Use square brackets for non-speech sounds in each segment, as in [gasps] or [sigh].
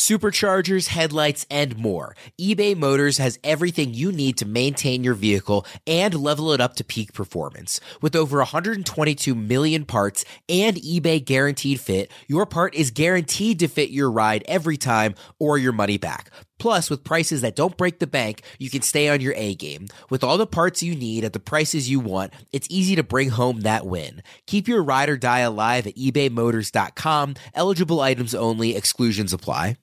superchargers, headlights, and more. eBay Motors has everything you need to maintain your vehicle and level it up to peak performance. With over 122 million parts and eBay guaranteed fit, your part is guaranteed to fit your ride every time or your money back. Plus, with prices that don't break the bank, you can stay on your A game. With all the parts you need at the prices you want, it's easy to bring home that win. Keep your ride or die alive at ebaymotors.com. Eligible items only, exclusions apply.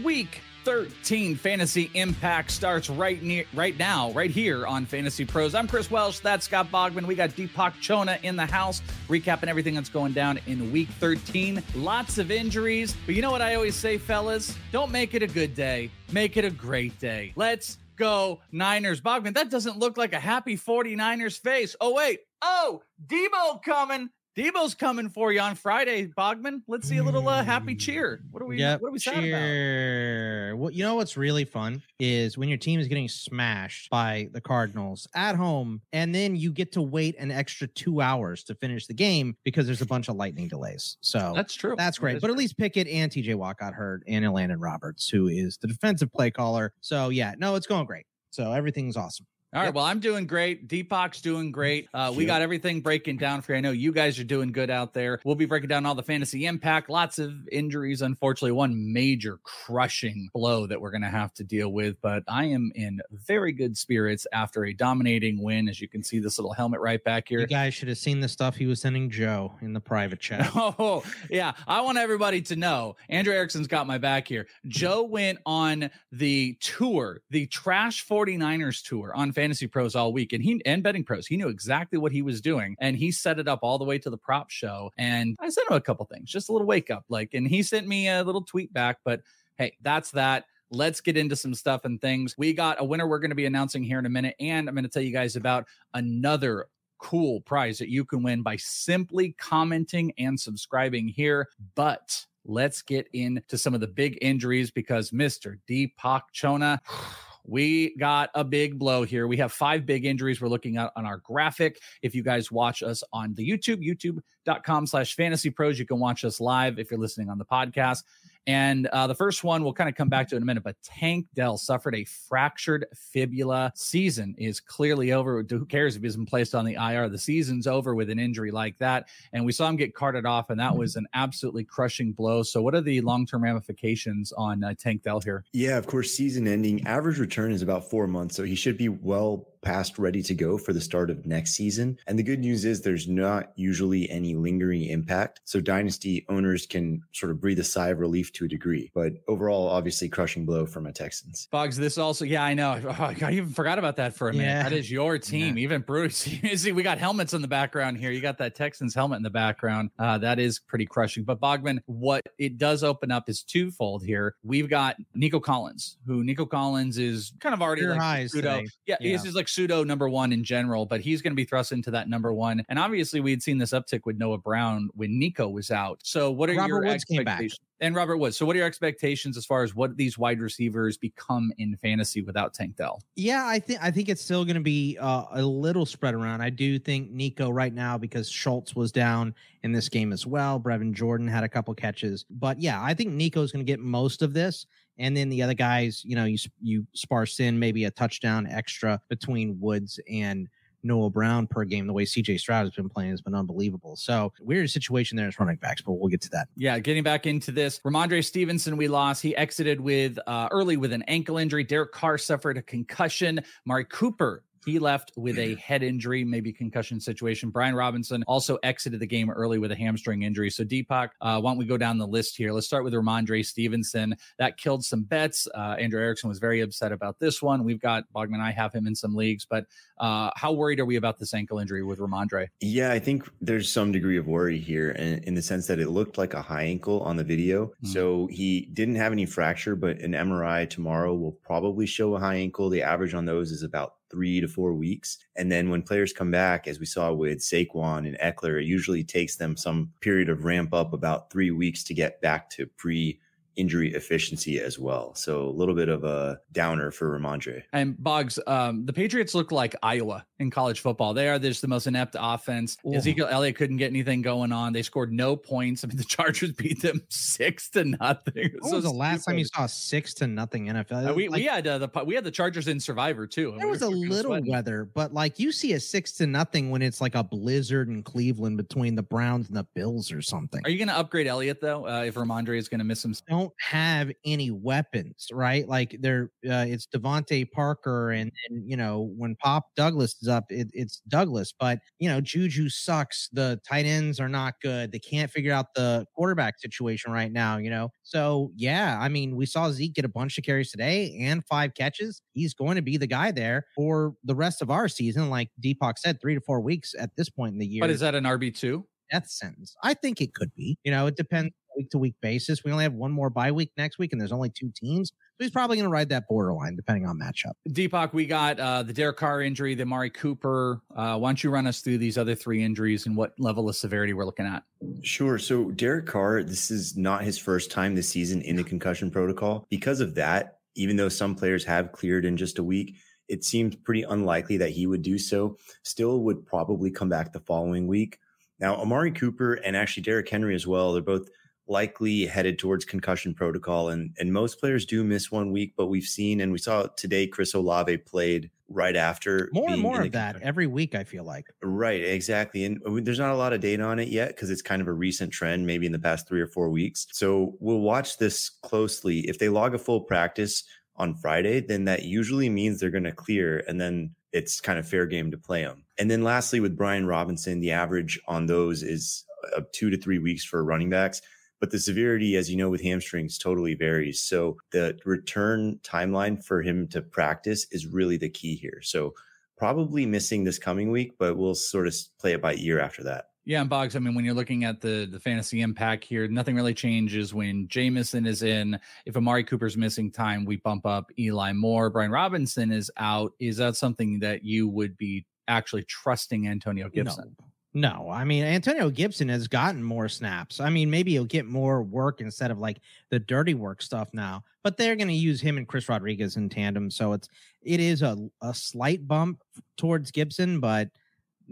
Week 13 Fantasy Impact starts right near right now, right here on Fantasy Pros. I'm Chris Welsh. That's Scott Bogman. We got Deepak Chona in the house, recapping everything that's going down in week 13. Lots of injuries. But you know what I always say, fellas? Don't make it a good day. Make it a great day. Let's go, Niners. Bogman, that doesn't look like a happy 49ers face. Oh, wait. Oh, Debo coming. Debo's coming for you on Friday, Bogman. Let's see a little uh, happy cheer. What are we? Yep, what are we sad cheer. Well, you know what's really fun is when your team is getting smashed by the Cardinals at home, and then you get to wait an extra two hours to finish the game because there's a bunch of lightning delays. So That's true. That's great. That is but at least Pickett and TJ Watt got hurt, and Landon Roberts, who is the defensive play caller. So yeah, no, it's going great. So everything's awesome. All right. Yep. Well, I'm doing great. Deepak's doing great. Uh, we got everything breaking down for you. I know you guys are doing good out there. We'll be breaking down all the fantasy impact. Lots of injuries, unfortunately. One major crushing blow that we're going to have to deal with. But I am in very good spirits after a dominating win. As you can see, this little helmet right back here. You guys should have seen the stuff he was sending Joe in the private chat. [laughs] Oh, yeah. I want everybody to know Andrew Erickson's got my back here. Joe went on the tour, the Trash 49ers tour on Fantasy Pros all week and he and betting pros. He knew exactly what he was doing and he set it up all the way to the prop show. And I sent him a couple things, just a little wake up. Like, and he sent me a little tweet back, but hey, that's that. Let's get into some stuff and things. We got a winner we're going to be announcing here in a minute. And I'm going to tell you guys about another cool prize that you can win by simply commenting and subscribing here. But let's get into some of the big injuries because Mr. Deepak Chona. [sighs] [sighs] [sighs] We got a big blow here. We have five big injuries we're looking at on our graphic. If you guys watch us on the YouTube, youtube.com slash fantasy pros, you can watch us live if you're listening on the podcast. And uh, the first one we'll kind of come back to in a minute, but Tank Dell suffered a fractured fibula. Season is clearly over. Who cares if he's been placed on the IR? The season's over with an injury like that. And we saw him get carted off, and that was an absolutely crushing blow. So, what are the long term ramifications on uh, Tank Dell here? Yeah, of course, season ending average return is about four months. So he should be well past ready to go for the start of next season. And the good news is there's not usually any lingering impact. So dynasty owners can sort of breathe a sigh of relief to a degree. But overall, obviously, crushing blow for my Texans. Boggs, this also, yeah, I know. [laughs] Oh, I even forgot about that for a minute. Yeah. That is your team. Even Bruce. [laughs] You see, we got helmets in the background here. You got that Texans helmet in the background. Uh, that is pretty crushing. But Bogman, what it does open up is twofold here. We've got Nico Collins, who Nico Collins is kind of already Your like highs pseudo. today. Yeah, Yeah. he's just like pseudo number one in general, but he's going to be thrust into that number one. And obviously, we had seen this uptick with Noah Brown when Nico was out. So, what are Robert your Woods expectations? And Robert Woods. So, what are your expectations as far as what these wide receivers become in fantasy without Tank Dell? Yeah, I think I think it's still going to be uh, a little spread around. I do think Nico right now because Schultz was down in this game as well. Brevin Jordan had a couple catches, but yeah, I think Nico's going to get most of this, and then the other guys, you know, you you sparse in maybe a touchdown extra between Woods and Noah Brown per game. The way CJ Stroud has been playing has been unbelievable. So weird situation there as running backs, but we'll get to that. Yeah, getting back into this, Rhamondre Stevenson, we lost. He exited with uh, early with an ankle injury. Derek Carr suffered a concussion. Mari Cooper. He left with a head injury, maybe concussion situation. Brian Robinson also exited the game early with a hamstring injury. So, Deepak, uh, why don't we go down the list here? Let's start with Rhamondre Stevenson. That killed some bets. Uh, Andrew Erickson was very upset about this one. We've got Bogman. I have him in some leagues, but uh, how worried are we about this ankle injury with Rhamondre? Yeah, I think there's some degree of worry here in, in the sense that it looked like a high ankle on the video. Mhm. So he didn't have any fracture, but an MRI tomorrow will probably show a high ankle. The average on those is about three to four weeks. And then when players come back, as we saw with Saquon and Ekeler, it usually takes them some period of ramp up about three weeks to get back to pre injury efficiency as well. So a little bit of a downer for Rhamondre. And Boggs, um, the Patriots look like Iowa in college football. They are just the most inept offense. Ooh. Ezekiel Elliott couldn't get anything going on. They scored no points. I mean, the [laughs] Chargers beat them [laughs] six to nothing. When was so the last time you saw six to nothing NFL? Uh, we, like, we had uh, the we had the Chargers in Survivor too. There was a little weather, but like you see a six to nothing when it's like a blizzard in Cleveland between the Browns and the Bills or something. Are you going to upgrade Elliott though? Uh, if Rhamondre is going to miss some, don't have any weapons, right? Like they're uh, it's DeVante Parker, and, and you know when Pop Douglas is up, it, it's Douglas. But you know Juju sucks. The tight ends are not good. They can't figure out the quarterback situation right now. You know, so yeah, I mean we saw Zeke get a bunch of carries today and five catches. He's going to be the guy there for the rest of our season. Like Deepak said, three to four weeks at this point in the year. But is that an RB two? Death sentence. I think it could be. You know, it depends week to week basis. We only have one more bye week next week, and there's only two teams. So he's probably going to ride that borderline depending on matchup. Deepak, we got uh, the Derek Carr injury, the Mari Cooper. Uh, why don't you run us through these other three injuries and what level of severity we're looking at? Sure. So Derek Carr, this is not his first time this season in the concussion protocol. Because of that, even though some players have cleared in just a week, it seems pretty unlikely that he would do so. Still would probably come back the following week. Now, Amari Cooper and actually Derrick Henry as well, they're both likely headed towards concussion protocol. And, and most players do miss one week, but we've seen and we saw today Chris Olave played right after. More and more of that every week, I feel like. Right, exactly. And there's not a lot of data on it yet because it's kind of a recent trend, maybe in the past three or four weeks. So we'll watch this closely. If they log a full practice on Friday, then that usually means they're going to clear. And then it's kind of fair game to play them. And then lastly, with Brian Robinson, the average on those is uh, two to three weeks for running backs. But the severity, as you know, with hamstrings totally varies. So the return timeline for him to practice is really the key here. So probably missing this coming week, but we'll sort of play it by ear after that. Yeah, and Boggs, I mean, when you're looking at the the fantasy impact here, nothing really changes when Jamison is in. If Amari Cooper's missing time, we bump up Eli Moore. Brian Robinson is out. Is that something that you would be actually trusting Antonio Gibson? No. No, I mean Antonio Gibson has gotten more snaps. I mean, maybe he'll get more work instead of like the dirty work stuff now. But they're going to use him and Chris Rodriguez in tandem, so it's it is a a slight bump towards Gibson, but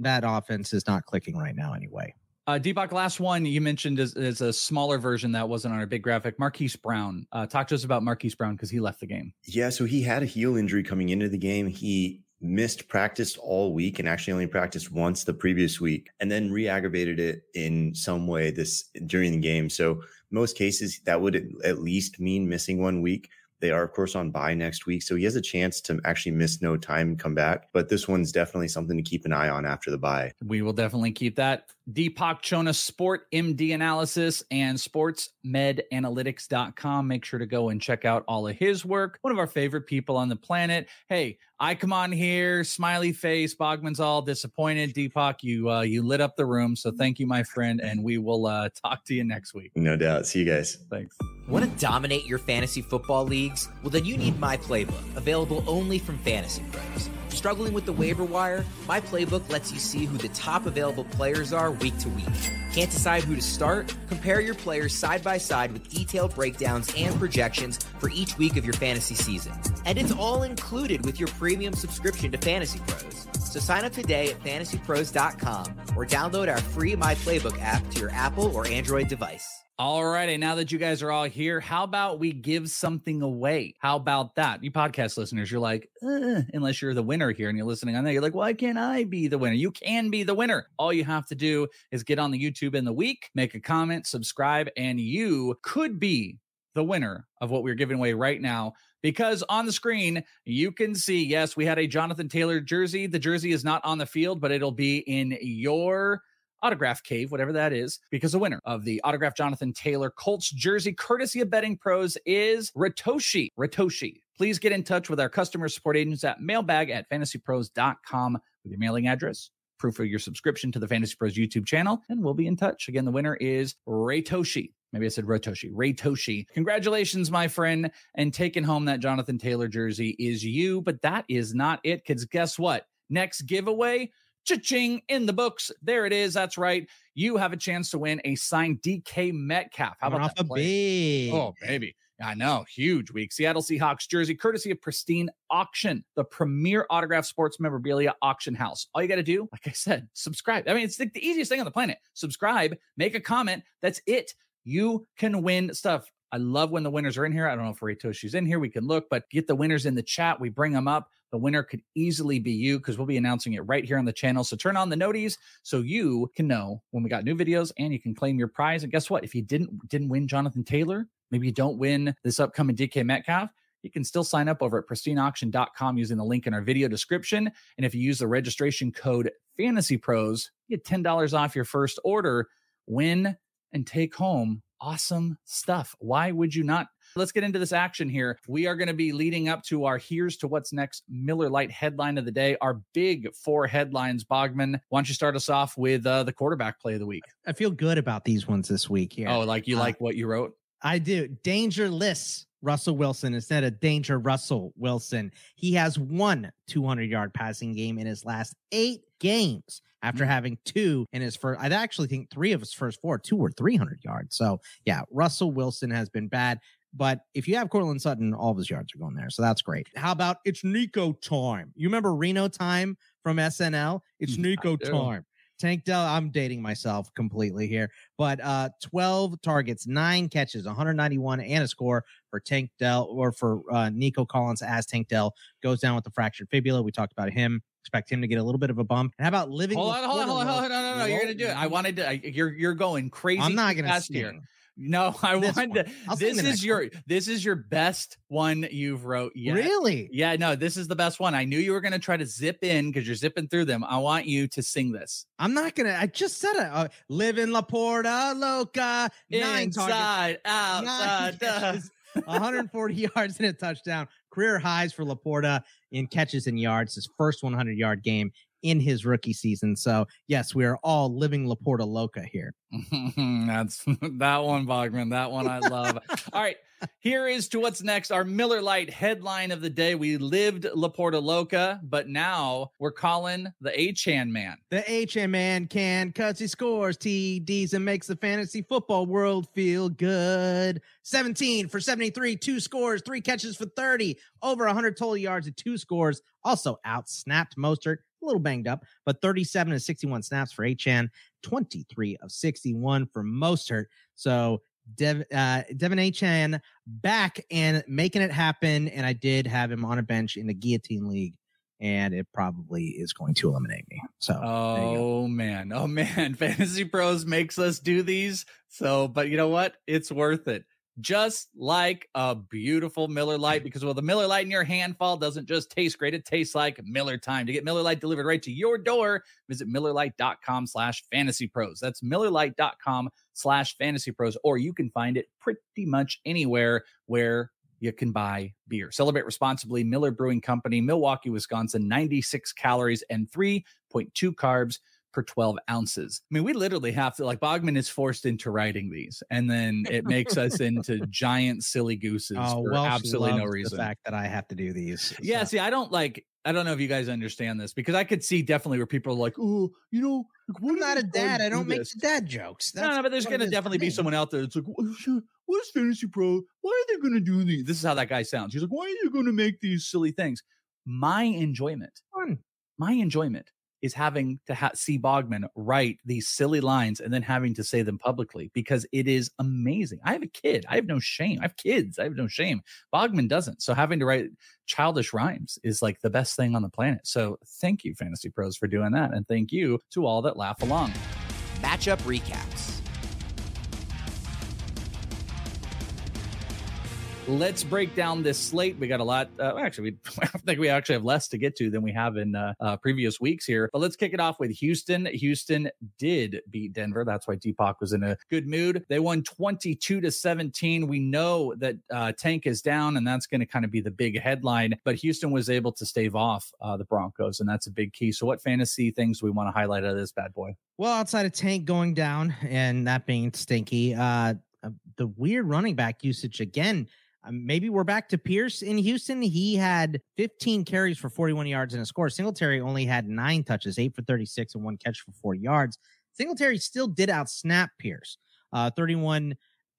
that offense is not clicking right now anyway. Uh, Deepak, last one you mentioned is, is a smaller version that wasn't on our big graphic. Marquise Brown. Uh, talk to us about Marquise Brown because he left the game. Yeah, so he had a heel injury coming into the game. He missed practice all week and actually only practiced once the previous week and then re-aggravated it in some way this during the game so most cases that would at least mean missing one week they are, of course, on bye next week. So he has a chance to actually miss no time and come back. But this one's definitely something to keep an eye on after the bye. We will definitely keep that. Deepak Chona Sports Med Analytics and sportsmedanalytics.com. Make sure to go and check out all of his work. One of our favorite people on the planet. Hey, I come on here, smiley face. Bogman's all disappointed. Deepak, you uh, you lit up the room, so thank you, my friend, and we will uh, talk to you next week. No doubt. See you guys. Thanks. Want to dominate your fantasy football leagues? Well, then you need my playbook, available only from Fantasy Pros. Struggling with the waiver wire? My playbook lets you see who the top available players are week to week. Can't decide who to start? Compare your players side by side with detailed breakdowns and projections for each week of your fantasy season. And it's all included with your premium subscription to Fantasy Pros. So sign up today at fantasypros.com or download our free My Playbook app to your Apple or Android device. All righty. Now that you guys are all here, how about we give something away? How about that? You podcast listeners, you're like, unless you're the winner here and you're listening on there, you're like, why can't I be the winner? You can be the winner. All you have to do is get on the YouTube in the week, make a comment, subscribe, and you could be the winner of what we're giving away right now. Because on the screen, you can see, yes, we had a Jonathan Taylor jersey. The jersey is not on the field, but it'll be in your autograph cave, whatever that is, because the winner of the autograph Jonathan Taylor Colts jersey, courtesy of Betting Pros, is Ratoshi. Ratoshi. Please get in touch with our customer support agents at mailbag at fantasypros.com with your mailing address, proof of your subscription to the Fantasy Pros YouTube channel, and we'll be in touch. Again, the winner is Ratoshi. Maybe I said Rotoshi. Ratoshi. Congratulations, my friend. And taking home that Jonathan Taylor jersey is you, but that is not it. Because guess what? Next giveaway Cha-ching in the books. There it is. That's right. You have a chance to win a signed DK Metcalf. How about off that a big. Oh, baby. I know. Huge week. Seattle Seahawks jersey, courtesy of Pristine Auction, the premier autograph sports memorabilia auction house. All you got to do, like I said, subscribe. I mean, it's the, the easiest thing on the planet. Subscribe, make a comment. That's it. You can win stuff. I love when the winners are in here. I don't know if Raytoshi's in here. We can look, but get the winners in the chat. We bring them up. The winner could easily be you because we'll be announcing it right here on the channel. So turn on the noties so you can know when we got new videos and you can claim your prize. And guess what? If you didn't didn't win Jonathan Taylor, maybe you don't win this upcoming DK Metcalf, you can still sign up over at pristineauction.com using the link in our video description. And if you use the registration code Fantasy Pros, you get $10 off your first order. Win and take home awesome stuff. Why would you not? Let's get into this action here. We are going to be leading up to our here's to what's next Miller Lite headline of the day. Our big four headlines. Bogman, why don't you start us off with uh, the quarterback play of the week? I feel good about these ones this week here. Oh, like you Uh, like what you wrote? I do. Dangerless Russell Wilson instead of Danger Russell Wilson. He has one 200 yard passing game in his last eight games after Mm. having two in his first. I actually think three of his first four, two or 300 yards. So, yeah, Russell Wilson has been bad. But if you have Courtland Sutton, all of his yards are going there. So that's great. How about it's Nico time? You remember Reno time from SNL? It's Nico time. Tank Dell, I'm dating myself completely here, but uh 12 targets, nine catches, 191 and a score for Tank Dell or for uh Nico Collins as Tank Dell goes down with the fractured fibula. We talked about him. Expect him to get a little bit of a bump. And how about living? Hold on, hold on, hold on, hold on. No, no, no. You're gonna do it. I wanted to. I, you're you're going crazy. I'm not gonna fast here. No, [laughs] I This wanted one. to. This is your one. this is your best one you've wrote yet. Really? Yeah, no, this is the best one. I knew you were gonna try to zip in because you're zipping through them. I want you to sing this. I'm not gonna. I just said it. Uh, live in Laporta, Loca. Nine targets, Inside, nine outside. uh, catches, 140 [laughs] yards and a touchdown. Career highs for Laporta in catches and yards. His first 100 yard game in his rookie season. So yes, we are all living Laporta Loca here. [laughs] That's that one, Bogman. That one I love. [laughs] All right. Here is to what's next. Our Miller Lite headline of the day. We lived Laporta Loca, but now we're calling the Achane man. The HM man can cuts he scores TDs and makes the fantasy football world feel good. 17 for 73, two scores, three catches for 30, over 100 total yards and two scores. Also out snapped Mostert, a little banged up, but 37 and 61 snaps for Achane, 23 of 61 for Mostert. So Dev, uh, De'Von Achane back and making it happen. And I did have him on a bench in the guillotine league and it probably is going to eliminate me. So. Oh man. Oh [laughs] man. Fantasy Pros makes us do these. So, but you know what? It's worth it. Just like a beautiful Miller Lite, mm-hmm. because well, the Miller Lite in your handfall doesn't just taste great, it tastes like Miller time. To get Miller Lite delivered right to your door, visit MillerLite.com slash fantasy pros. That's MillerLite.com slash fantasy pros, or you can find it pretty much anywhere where you can buy beer. Celebrate responsibly. Miller Brewing Company, Milwaukee, Wisconsin, 96 calories and 3.2 carbs per 12 ounces. I mean, we literally have to, like, Bogman is forced into writing these, and then it makes us into [laughs] giant silly gooses Oh, for well, absolutely no reason. the fact that I have to do these. Yeah, see, I don't like. I don't know if you guys understand this because I could see definitely where people are like, "Oh, you know, like, what I'm not a dad. I do don't make the dad jokes. No, no, but there's going to it is for definitely be someone out there that's like, [laughs] what is Fantasy Pro? Why are they going to do these? This is how that guy sounds. He's like, why are you going to make these silly things? My enjoyment, Fun. my enjoyment is having to ha- see Bogman write these silly lines and then having to say them publicly because it is amazing. I have a kid. I have no shame. I have kids. I have no shame. Bogman doesn't. So having to write childish rhymes is like the best thing on the planet. So thank you, Fantasy Pros, for doing that. And thank you to all that laugh along. Matchup recaps. Let's break down this slate. We got a lot. Uh, actually, we, [laughs] I think we actually have less to get to than we have in uh, uh, previous weeks here. But let's kick it off with Houston. Houston did beat Denver. That's why Deepak was in a good mood. They won 22 to 17. We know that uh, Tank is down, and that's going to kind of be the big headline. But Houston was able to stave off uh, the Broncos, and that's a big key. So, what fantasy things do we want to highlight out of this bad boy? Well, outside of Tank going down and that being stinky, uh, the weird running back usage again. Um, maybe we're back to Pierce in Houston. He had 15 carries for 41 yards and a score. Singletary only had nine touches, eight for 36, and one catch for 40 yards. Singletary still did outsnap Pierce, uh, 31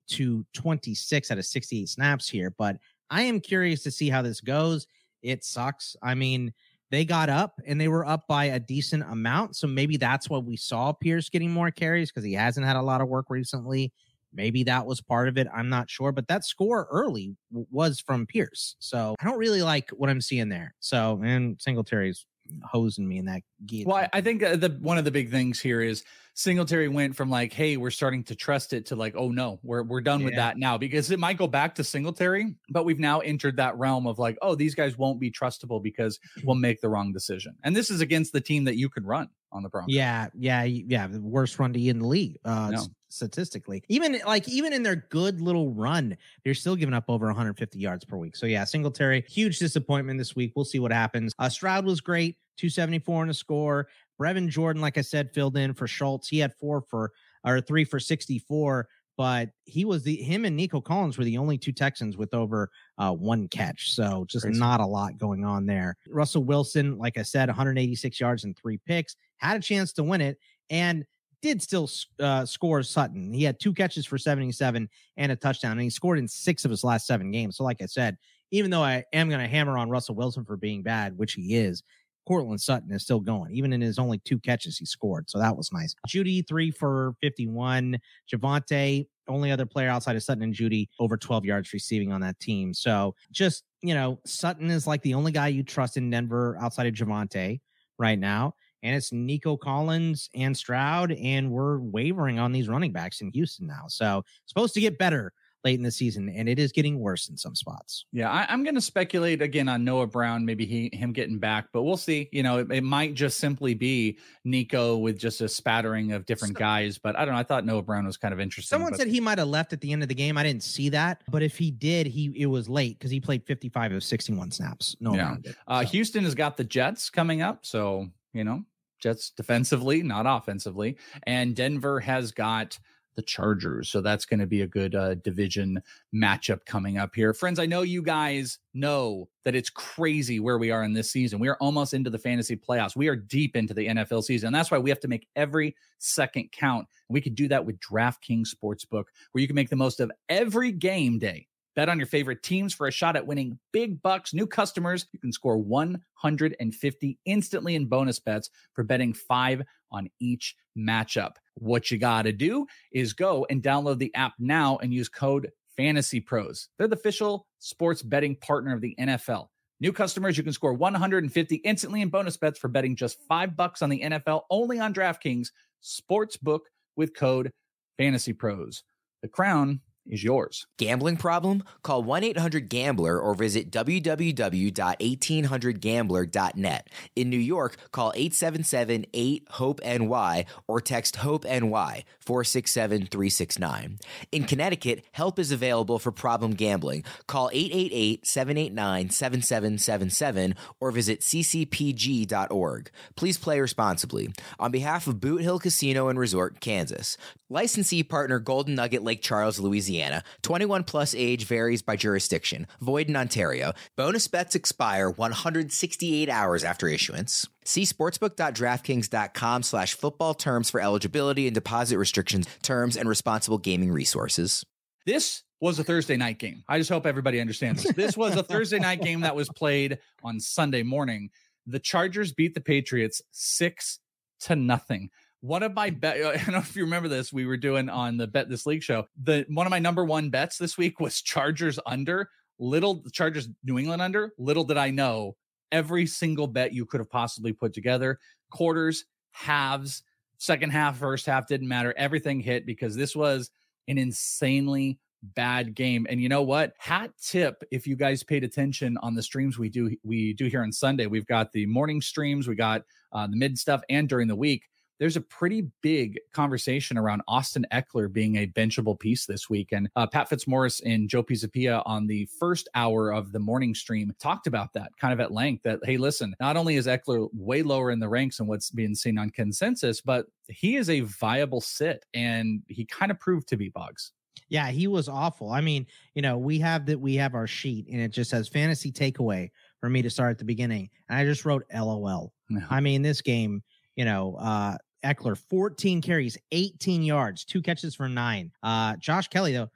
to 26 out of 68 snaps here. But I am curious to see how this goes. It sucks. I mean, they got up and they were up by a decent amount. So maybe that's why we saw Pierce getting more carries because he hasn't had a lot of work recently. Maybe that was part of it. I'm not sure, but that score early w- was from Pierce. So I don't really like what I'm seeing there. So, and Singletary's hosing me in that gear. Well, I think uh, the one of the big things here is Singletary went from like, "Hey, we're starting to trust it," to like, "Oh no, we're we're done yeah. with that now," because it might go back to Singletary, but we've now entered that realm of like, "Oh, these guys won't be trustable because we'll make the wrong decision," and this is against the team that you could run on the Broncos. Yeah, yeah, yeah. The worst run to in the league. Uh, no statistically. Even like even in their good little run, they're still giving up over 150 yards per week. So yeah, Singletary, huge disappointment this week. We'll see what happens. Uh, Stroud was great, 274 in a score. Brevin Jordan, like I said, filled in for Schultz. He had four for or three for 64 but he was the him and Nico Collins were the only two Texans with over uh, one catch. So just Crazy. not a lot going on there. Russell Wilson, like I said, 186 yards and three picks, had a chance to win it. And did still uh, score Sutton. He had two catches for 77 and a touchdown, and he scored in six of his last seven games. So, like I said, even though I am going to hammer on Russell Wilson for being bad, which he is, Courtland Sutton is still going. Even in his only two catches, he scored. So that was nice. Jeudy, three for 51. Javonte, only other player outside of Sutton and Jeudy, over 12 yards receiving on that team. So just, you know, Sutton is like the only guy you trust in Denver outside of Javonte right now and it's Nico Collins and Stroud, and we're wavering on these running backs in Houston now. So supposed to get better late in the season, and it is getting worse in some spots. Yeah, I, am going to speculate again on Noah Brown, maybe he him getting back, but we'll see. You know, it, it might just simply be Nico with just a spattering of different so, guys. But I don't know. I thought Noah Brown was kind of interesting. Someone but, said he might have left at the end of the game. I didn't see that, but if he did, he it was late because he played 55 of 61 snaps. No, yeah. Did, uh, so. uh, Houston has got the Jets coming up, so you know Jets defensively, not offensively. And Denver has got the Chargers. So that's going to be a good uh, division matchup coming up here. Friends, I know you guys know that it's crazy where we are in this season. We are almost into the fantasy playoffs. We are deep into the NFL season. And that's why we have to make every second count. We could do that with DraftKings Sportsbook, where you can make the most of every game day Bet on your favorite teams for a shot at winning big bucks. New customers, you can score 150 instantly in bonus bets for betting five on each matchup. What you got to do is go and download the app now and use code Fantasy Pros. They're the official sports betting partner of the NFL. New customers, you can score 150 instantly in bonus bets for betting just five bucks on the NFL only on DraftKings Sportsbook with code Fantasy Pros. The crown is yours. Gambling problem? Call 1 800 Gambler or visit www.1800Gambler.net. In New York, call 877 8 HOPE NY or text HOPE NY 467 369. In Connecticut, help is available for problem gambling. Call 888 789 7777 or visit ccpg.org. Please play responsibly. On behalf of Boot Hill Casino and Resort, Kansas, licensee partner Golden Nugget Lake Charles, Louisiana. Louisiana. 21 plus age varies by jurisdiction. Void in Ontario. Bonus bets expire 168 hours after issuance. See sportsbook.draftkings.com slash football terms for eligibility and deposit restrictions, terms, and responsible gaming resources. This was a Thursday night game. I just hope everybody understands this. This was a Thursday night game that was played on Sunday morning. The Chargers beat the Patriots six to nothing one of my bet [laughs] I don't know if you remember this, we were doing on the Bet This League show. The one of my number one bets this week was Chargers under, little Chargers New England under. Little did I know every single bet you could have possibly put together. Quarters, halves, second half, first half, didn't matter. Everything hit because this was an insanely bad game. And you know what? Hat tip if you guys paid attention on the streams we do we do here on Sunday. We've got the morning streams, we got uh, the mid stuff, and during the week there's a pretty big conversation around Austin Ekeler being a benchable piece this week. And uh, Pat Fitzmaurice and Joe Pisapia on the first hour of the morning stream talked about that kind of at length that, hey, listen, not only is Ekeler way lower in the ranks than what's being seen on consensus, but he is a viable sit. And he kind of proved to be Boggs. Yeah, he was awful. I mean, you know, we have that we have our sheet and it just says fantasy takeaway for me to start at the beginning. And I just wrote LOL. No. I mean, this game, you know, uh Ekeler 14 carries, 18 yards, two catches for nine. Uh Josh Kelley though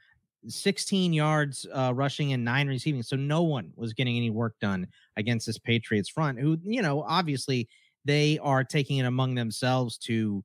16 yards uh, rushing and nine receiving. So no one was getting any work done against this Patriots front, who, you know, obviously they are taking it among themselves to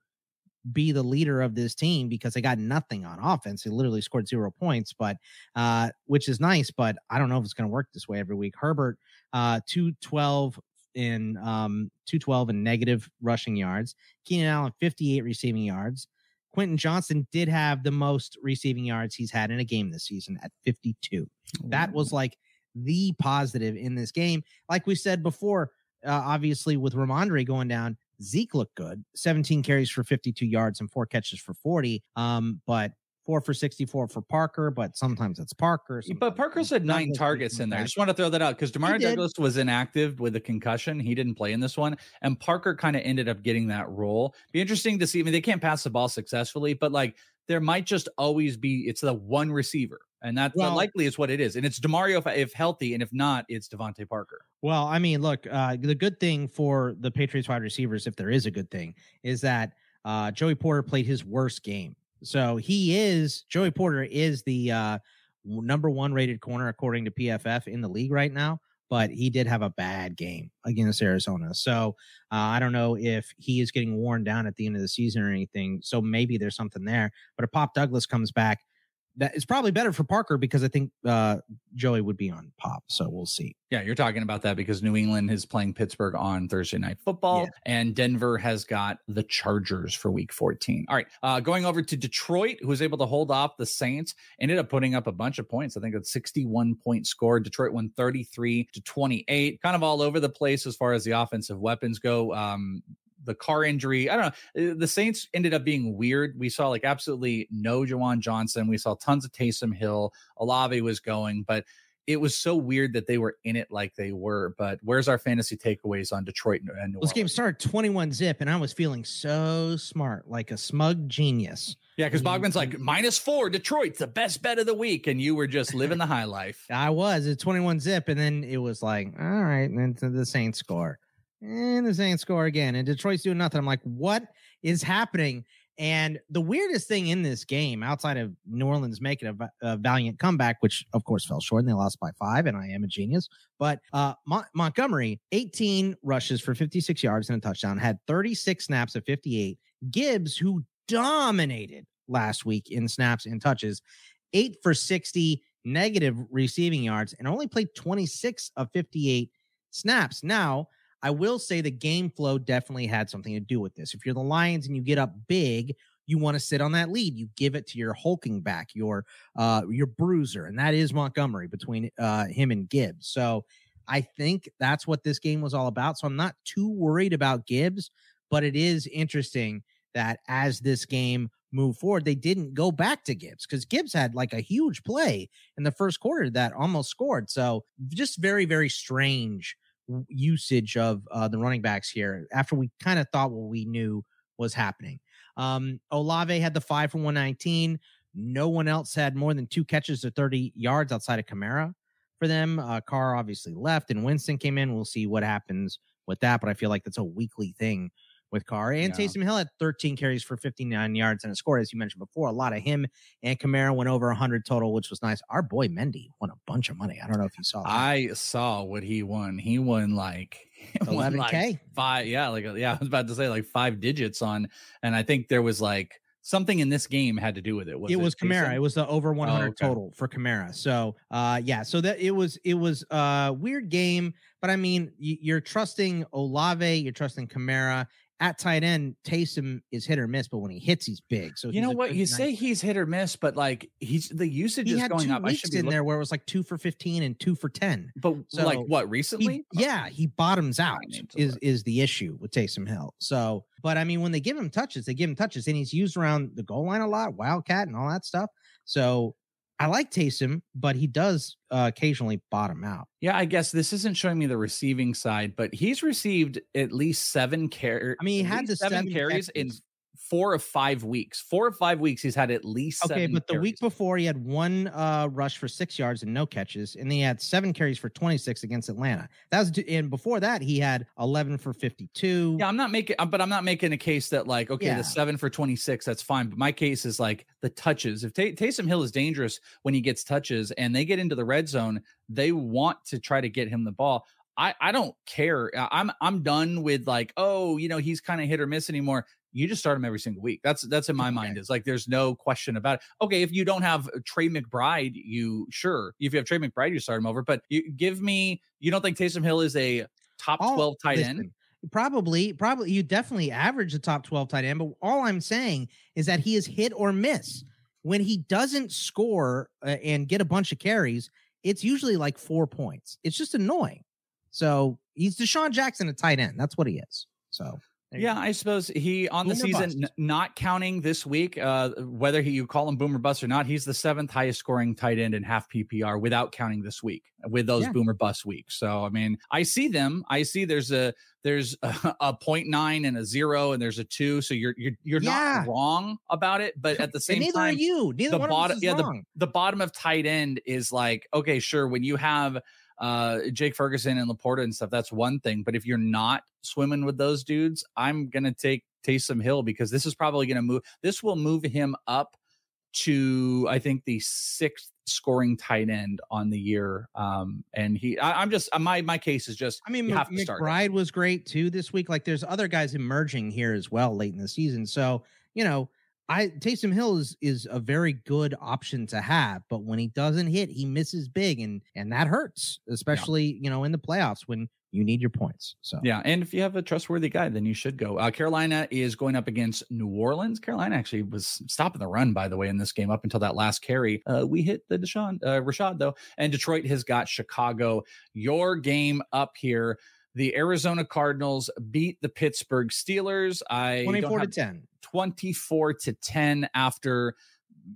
be the leader of this team because they got nothing on offense. They literally scored zero points, but uh, which is nice, but I don't know if it's going to work this way every week. Herbert, uh, 212 in um 212 and negative rushing yards. Keenan Allen, 58 receiving yards. Quentin Johnston did have the most receiving yards he's had in a game this season at 52. That was like the positive in this game. Like we said before, uh, obviously with Rhamondre going down, Zeke looked good. 17 carries for 52 yards and four catches for 40. Um, but four for 64 for Parker, but sometimes it's Parker. But sometimes Parker's it's had nine targets in there. I just want to throw that out because Demario. Douglas was inactive with a concussion. He didn't play in this one. And Parker kind of ended up getting that role. Be interesting to see. I mean, they can't pass the ball successfully, but like there might just always be it's the one receiver. And that's Well- likely is what it is. And it's Demario if, if healthy, and if not, it's DeVante Parker. Well, I mean, look, uh, the good thing for the Patriots wide receivers, if there is a good thing, is that uh, Joey Porter played his worst game. So he is Joey Porter is the uh, number one rated corner according to PFF in the league right now. But he did have a bad game against Arizona. So uh, I don't know if he is getting worn down at the end of the season or anything. So maybe there's something there. But if Pop Douglas comes back, that is probably better for Parker because I think uh, Joey would be on Pop. So we'll see. Yeah, you're talking about that because New England is playing Pittsburgh on Thursday night football, Yeah. and Denver has got the Chargers for week 14. All right, uh, going over to Detroit, who was able to hold off the Saints, ended up putting up a bunch of points. I think it's 61 point score. Detroit won 33 to 28, kind of all over the place as far as the offensive weapons go. Um, the Carr injury. I don't know. Uh, The Saints ended up being weird. We saw like absolutely no Juwan Johnson. We saw tons of Taysom Hill. Olave was going, but it was so weird that they were in it like they were. But where's our fantasy takeaways on Detroit and New Orleans? This game started 21 zip, and I was feeling so smart, like a smug genius. Yeah, because Mhm. Bogman's like minus four. Detroit's the best bet of the week, and you were just living the high life. [laughs] I was at 21 zip, and then it was like, all right, and then to the Saints score, and the Saints score again, and Detroit's doing nothing. I'm like, what is happening? And the weirdest thing in this game, outside of New Orleans making a, a valiant comeback, which of course fell short and they lost by five, and I am a genius, but uh, Mon- Montgomery, 18 rushes for 56 yards and a touchdown, had 36 snaps of 58. Gibbs, who dominated last week in snaps and touches, eight for 60 negative receiving yards and only played 26 of 58 snaps. Now, I will say the game flow definitely had something to do with this. If you're the Lions and you get up big, you want to sit on that lead. You give it to your hulking back, your uh your bruiser, and that is Montgomery between uh him and Gibbs. So I think that's what this game was all about. So I'm not too worried about Gibbs, but it is interesting that as this game moved forward, they didn't go back to Gibbs because Gibbs had like a huge play in the first quarter that almost scored. So just very, very strange usage of uh, the running backs here after we kind of thought what we knew was happening. Um, Olave had the five for 119. No one else had more than two catches to 30 yards outside of Kamara for them. Uh, Carr obviously left and Winston came in. We'll see what happens with that, but I feel like that's a weekly thing with Carr. And Yeah. Taysom Hill had 13 carries for 59 yards and a score, as you mentioned before. A lot of him and Kamara went over 100 total, which was nice. Our boy Mendy won a bunch of money. I don't know if you saw that. I saw what he won. He won like [laughs] 11K? like five. Yeah, like yeah, I was about to say like five digits on, and I think there was like something in this game had to do with it. Was it was Kamara. It was the over 100 okay. total for Kamara. So, uh, yeah. So that it was it was a weird game, but I mean, you're trusting Olave, you're trusting Kamara at tight end. Taysom is hit or miss, but when he hits, he's big. So You know what? You nice- say he's hit or miss, but like he's the usage he is had going two up. I should be in look- there where it was like two for 15 and two for 10. but So, like what He- recently? yeah, he bottoms out is look. is the issue with Taysom Hill. So, but I mean, when they give him touches, they give him touches, and he's used around the goal line a lot, wildcat and all that stuff. So, I like Taysom, but he does uh, occasionally bottom out. Yeah, I guess this isn't showing me the receiving side, but he's received at least seven carries. I mean, he had the seven seven carries in catches. Four of five weeks. Four of five weeks, he's had at least okay. But the carries. week before, he had one uh, rush for six yards and no catches, and then he had seven carries for 26 against Atlanta. That was, and before that, he had 11 for 52. Yeah, I'm not making, uh, but I'm not making a case that like, okay, Yeah. the seven for 26, that's fine. But my case is like the touches. If Tay- Taysom Hill is dangerous when he gets touches and they get into the red zone, they want to try to get him the ball. I, I don't care. I'm I'm done with like, oh, you know, he's kind of hit or miss anymore. You just start him every single week. That's that's in my [laughs] mind. Okay. Is like there's no question about it. Okay, if you don't have Trey McBride, you sure. If you have Trey McBride, you start him over. But you give me. You don't think Taysom Hill is a top All- 12 tight end? listen, Probably, probably you definitely average the top 12 tight end, but all I'm saying is that he is hit or miss. When he doesn't score uh, and get a bunch of carries, it's usually like four points. It's just annoying. So he's DeSean Jackson, a tight end. That's what he is. So Yeah. I suppose he on the season, n- not counting this week, uh, whether he, you call him boomer bust or not, he's the seventh highest scoring tight end in half PPR without counting this week with those Yeah. boomer bust weeks. So I mean, I see them. I see there's a there's a, [laughs] a point nine and a zero and there's a two. So you're you're you're Yeah. not wrong about it, but at [laughs] the same neither time, are you. Neither the one bottom- of us is yeah, wrong. the bottom of tight end is like okay sure when you have uh jake ferguson and laporta and stuff that's one thing but if you're not swimming with those dudes i'm gonna take taysom hill because this is probably gonna move this will move him up to i think the sixth scoring tight end on the year um and he I, i'm just my my case is just I mean, you Mc- have to start. McBride was great too this week. Like, there's other guys emerging here as well late in the season. So, you know, I Taysom Hill is is a very good option to have, but when he doesn't hit, he misses big, and and that hurts, especially you know in the playoffs when you need your points. So Yeah, and if you have a trustworthy guy, then you should go. Uh, Carolina is going up against New Orleans. Carolina actually was stopping the run, by the way, in this game up until that last carry. Uh, we hit the Deshaun uh, Rashad though, and Detroit has got Chicago. Your game up here. The Arizona Cardinals beat the Pittsburgh Steelers. I twenty four to have- ten. 24 to 10 after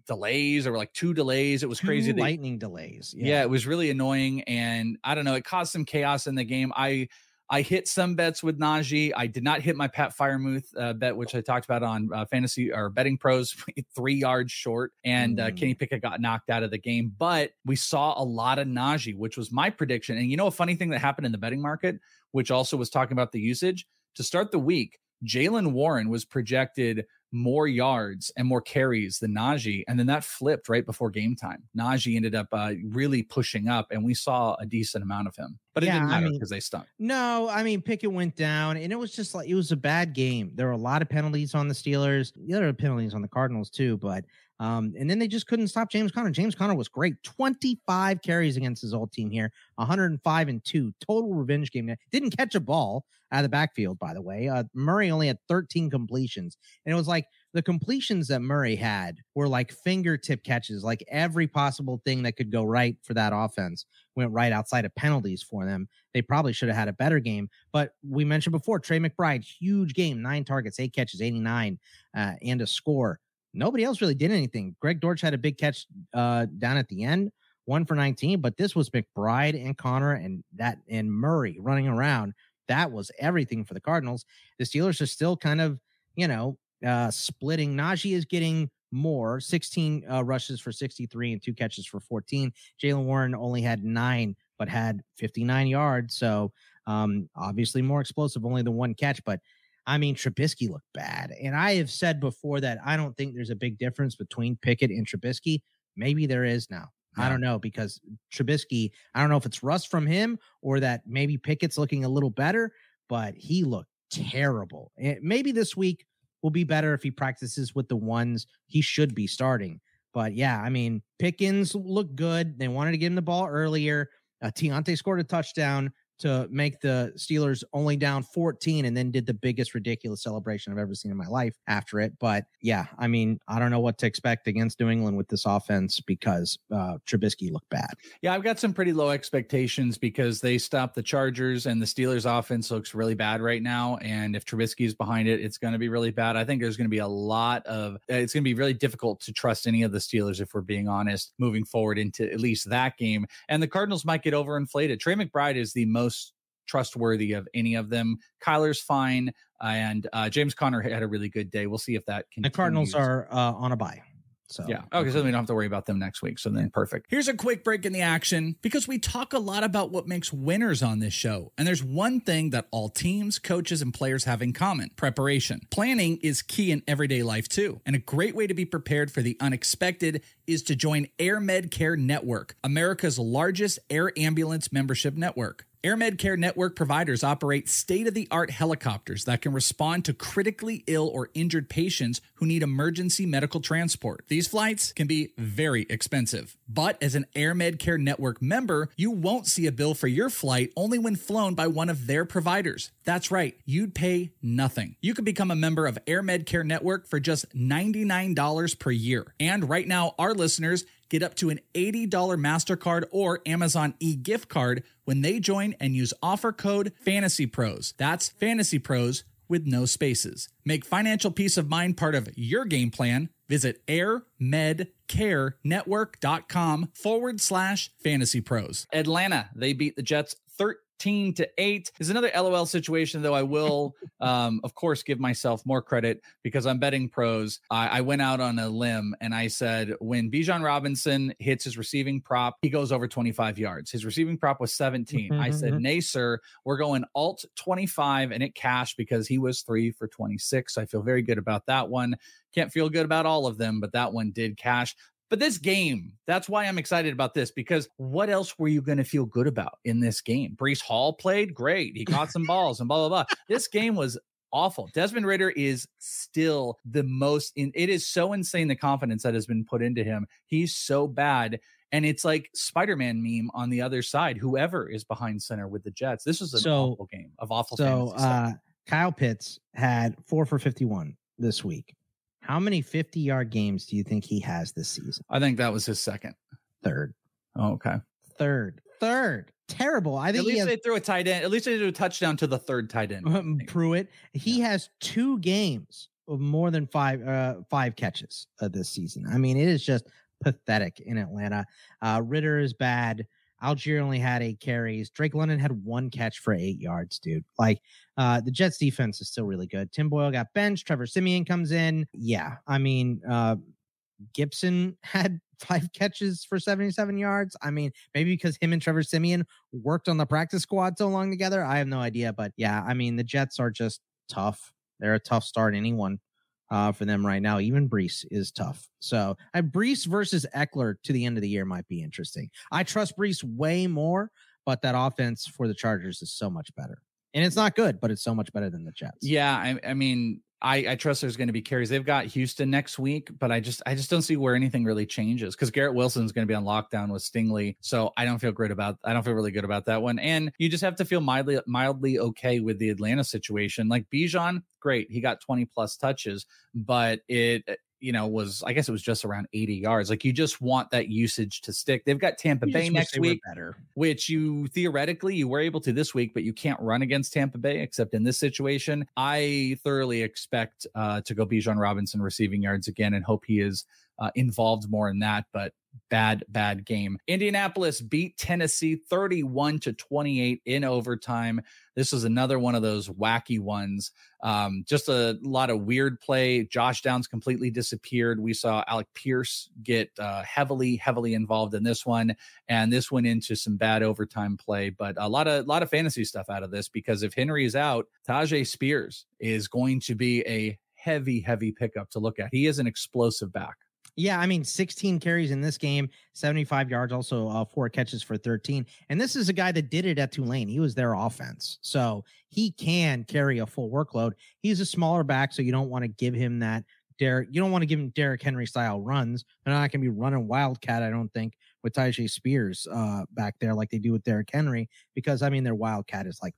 delays. or like two delays. It was Two crazy. They- lightning delays. yeah. it was really annoying, and I don't know. It caused some chaos in the game. I I hit some bets with Najee. I did not hit my Pat Freiermuth uh, bet, which I talked about on uh, Fantasy or Betting Pros, [laughs] three yards short, and uh, Mm. Kenny Pickett got knocked out of the game. But we saw a lot of Najee, which was my prediction. And you know, a funny thing that happened in the betting market, which also was talking about the usage to start the week. Jaylen Warren was projected more yards and more carries than Najee. And then that flipped right before game time. Najee ended up uh, really pushing up, and we saw a decent amount of him. But it Yeah, didn't I mean- because they stunk. No, I mean Pickett went down, and it was just like it was a bad game. There were a lot of penalties on the Steelers. The other penalties on the Cardinals too, but um, and then they just couldn't stop James Conner. James Conner was great. 25 carries against his old team here, 105 and two. Total revenge game. Didn't catch a ball out of the backfield, by the way. Uh, Murray only had 13 completions, and it was like the completions that Murray had were like fingertip catches, like every possible thing that could go right for that offense went right outside of penalties for them. They probably should have had a better game. But we mentioned before, Trey McBride, huge game, nine targets, eight catches, 89, uh, and a score. Nobody else really did anything. Greg Dortch had a big catch uh, down at the end, one for 19, but this was McBride and Conner and that and Murray running around. That was everything for the Cardinals. The Steelers are still kind of, you know, uh, splitting. Najee is getting more 16 uh, rushes for 63 and two catches for 14. Jaylen Warren only had nine, but had 59 yards. So um, obviously more explosive, only the one catch. But I mean, Trubisky looked bad. And I have said before that I don't think there's a big difference between Pickett and Trubisky. Maybe there is now. I don't know because Trubisky, I don't know if it's rust from him or that maybe Pickett's looking a little better, but he looked terrible. And maybe this week will be better if he practices with the ones he should be starting. But yeah, I mean, Pickens looked good. They wanted to give him the ball earlier. Uh, Diontae scored a touchdown to make the Steelers only down 14 and then did the biggest ridiculous celebration I've ever seen in my life after it. But yeah, I mean, I don't know what to expect against New England with this offense because uh, Trubisky looked bad. Yeah, I've got some pretty low expectations because they stopped the Chargers and the Steelers offense looks really bad right now. And if Trubisky's behind it, it's going to be really bad. I think there's going to be a lot of, it's going to be really difficult to trust any of the Steelers, if we're being honest, moving forward into at least that game. And the Cardinals might get overinflated. Trey McBride is the most trustworthy of any of them. Kyler's fine, and uh, James Conner had a really good day. We'll see if that can. The Cardinals are uh, on a bye. So yeah, okay, so we don't have to worry about them next week. So then, perfect. Here's a quick break in the action because we talk a lot about what makes winners on this show, and there's one thing that all teams, coaches, and players have in common: preparation. Planning is key in everyday life too, and a great way to be prepared for the unexpected is to join Air Med Care Network, America's largest air ambulance membership network. AirMed Care Network providers operate state of the art helicopters that can respond to critically ill or injured patients who need emergency medical transport. These flights can be very expensive, but as an AirMed Care Network member, you won't see a bill for your flight only when flown by one of their providers. That's right, you'd pay nothing. You can become a member of AirMed Care Network for just $99 per year. And right now, our listeners get up to an $80 MasterCard or Amazon e gift card when they join and use offer code Fantasy Pros. That's Fantasy Pros with no spaces. Make financial peace of mind part of your game plan. Visit airmedcarenetwork.com forward slash fantasy pros. Atlanta, they beat the Jets 13 13 to 8 is another LOL situation, though I will, [laughs] um, of course, give myself more credit because I'm betting pros. I, I, went out on a limb and I said when Bijan Robinson hits his receiving prop, he goes over 25 yards. His receiving prop was 17. I said, nay, sir, we're going alt 25 and it cashed because he was three for 26. So I feel very good about that one. Can't feel good about all of them, but that one did cash. But this game, that's why I'm excited about this because what else were you going to feel good about in this game? Breece Hall played great. He caught some balls and blah, blah, blah. This game was awful. Desmond Ridder is still the most in it is so insane the confidence that has been put into him. He's so bad. And it's like Spider-Man meme on the other side. Whoever is behind center with the Jets. This was an so, awful game of awful. So uh, Kyle Pitts had four for fifty-one this week. How many 50 yard games do you think he has this season? I think that was his second. Third. Oh, okay. Third. Third. Terrible. I think at least has, they threw a tight end. At least they threw a touchdown to the third tight end. Um, [laughs] Pruitt. He yeah. has two games of more than five uh, five catches uh, this season. I mean, it is just pathetic in Atlanta. Uh, Ridder is bad. Allgeier only had eight carries. Drake London had one catch for eight yards, dude. Like uh, the Jets defense is still really good. Tim Boyle got benched. Trevor Siemian comes in. Yeah. I mean, uh, Gibson [laughs] had five catches for 77 yards. I mean, maybe because him and Trevor Siemian worked on the practice squad so long together. I have no idea. But yeah, I mean, the Jets are just tough. They're a tough start. Anyone uh, for them right now. Even Breece is tough. So uh, Breece versus Ekeler to the end of the year might be interesting. I trust Breece way more, but that offense for the Chargers is so much better. And it's not good, but it's so much better than the Jets. Yeah, I, I mean, I, I, trust there's going to be carries. They've got Houston next week, but I just I just don't see where anything really changes because Garrett Wilson's going to be on lockdown with Stingley, so I don't feel great about I don't feel really good about that one. And you just have to feel mildly mildly okay with the Atlanta situation. Like Bijan, great, he got 20 plus touches, but it you know, was I guess it was just around 80 yards. Like you just want that usage to stick. They've got Tampa you Bay next week, better. which you theoretically you were able to this week, but you can't run against Tampa Bay except in this situation. I thoroughly expect uh, to go Bijan Robinson receiving yards again and hope he is uh, involved more in that. But bad, bad game. Indianapolis beat Tennessee 31 to 28 in overtime. This was another one of those wacky ones. Um, just a lot of weird play. Josh Downs completely disappeared. We saw Alec Pierce get uh, heavily, heavily involved in this one, and this went into some bad overtime play. But a lot of, lot of fantasy stuff out of this because if Henry is out, Tyjae Spears is going to be a heavy, heavy pickup to look at. He is an explosive back. Yeah, I mean, 16 carries in this game, 75 yards, also uh, four catches for 13. And this is a guy that did it at Tulane. He was their offense. So he can carry a full workload. He's a smaller back, so you don't want to give him that Derek. You don't want to give him Derrick Henry style runs. They're not going to be running Wildcat, I don't think, with Tyjae Spears uh, back there like they do with Derrick Henry, because I mean, their Wildcat is like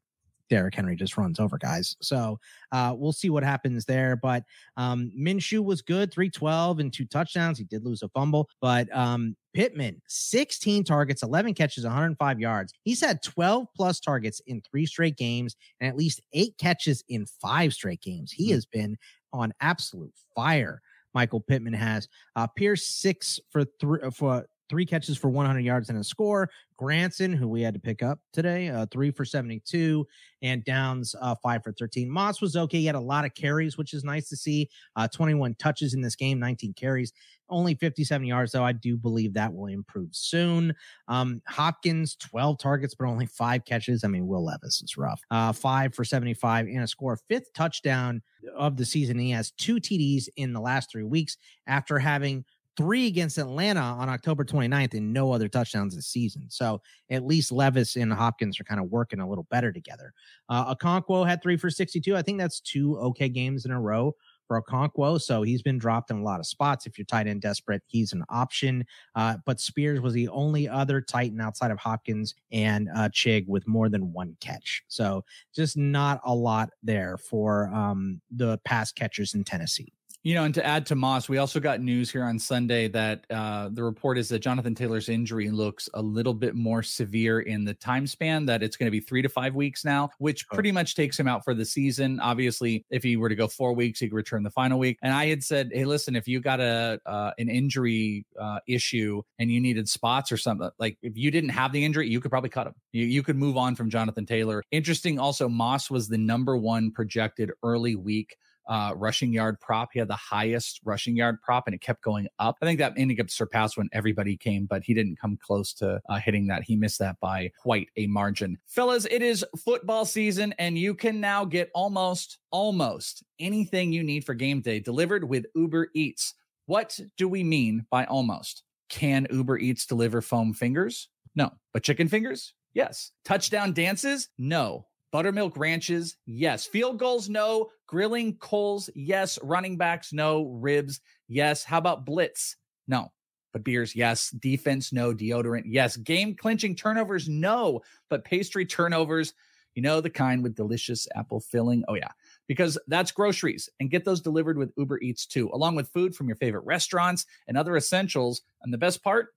Derrick Henry just runs over guys. So uh, we'll see what happens there. But um, Minshew was good, 312 and two touchdowns. He did lose a fumble, but um, Pittman, 16 targets, 11 catches, 105 yards. He's had 12 plus targets in three straight games and at least eight catches in five straight games. He mm-hmm. has been on absolute fire. Michael Pittman has uh, Pierce six for three for three catches for 100 yards and a score. Granson, who we had to pick up today, uh, three for 72, and Downs, uh, five for 13. Moss was okay. He had a lot of carries, which is nice to see. Uh, 21 touches in this game, 19 carries, only 57 yards, though. I do believe that will improve soon. Um, Hopkins, 12 targets, but only five catches. I mean, Will Levis is rough. Uh, five for 75 and a score, fifth touchdown of the season. He has two TDs in the last three weeks after having three against Atlanta on October 29th and no other touchdowns this season. So at least Levis and Hopkins are kind of working a little better together. Uh, Okonkwo had three for 62. I think that's two okay games in a row for Okonkwo. So he's been dropped in a lot of spots. If you're tight end desperate, he's an option. Uh, but Spears was the only other Titan outside of Hopkins and uh, Chig with more than one catch. So just not a lot there for um, the pass catchers in Tennessee. You know, and to add to Moss, we also got news here on Sunday that uh, the report is that Jonathan Taylor's injury looks a little bit more severe in the time span, that it's going to be three to five weeks now, which oh. pretty much takes him out for the season. Obviously, if he were to go four weeks, he could return the final week. And I had said, hey, listen, if you got a uh, an injury uh, issue and you needed spots or something, like if you didn't have the injury, you could probably cut him. You, you could move on from Jonathan Taylor. Interesting also, Moss was the number one projected early week uh, rushing yard prop. He had the highest rushing yard prop and it kept going up. I think that ended up surpassed when everybody came, but he didn't come close to uh, hitting that. He missed that by quite a margin. Fellas, it is football season and you can now get almost, almost anything you need for game day delivered with Uber Eats. What do we mean by almost? Can Uber Eats deliver foam fingers? No. But chicken fingers? Yes. Touchdown dances? No. Buttermilk ranches, yes. Field goals, no. Grilling coals, yes. Running backs, no. Ribs, yes. How about blitz? No. But beers, yes. Defense, no. Deodorant, yes. Game clinching turnovers, no. But pastry turnovers, you know, the kind with delicious apple filling. Oh, yeah. Because that's groceries and get those delivered with Uber Eats too, along with food from your favorite restaurants and other essentials. And the best part,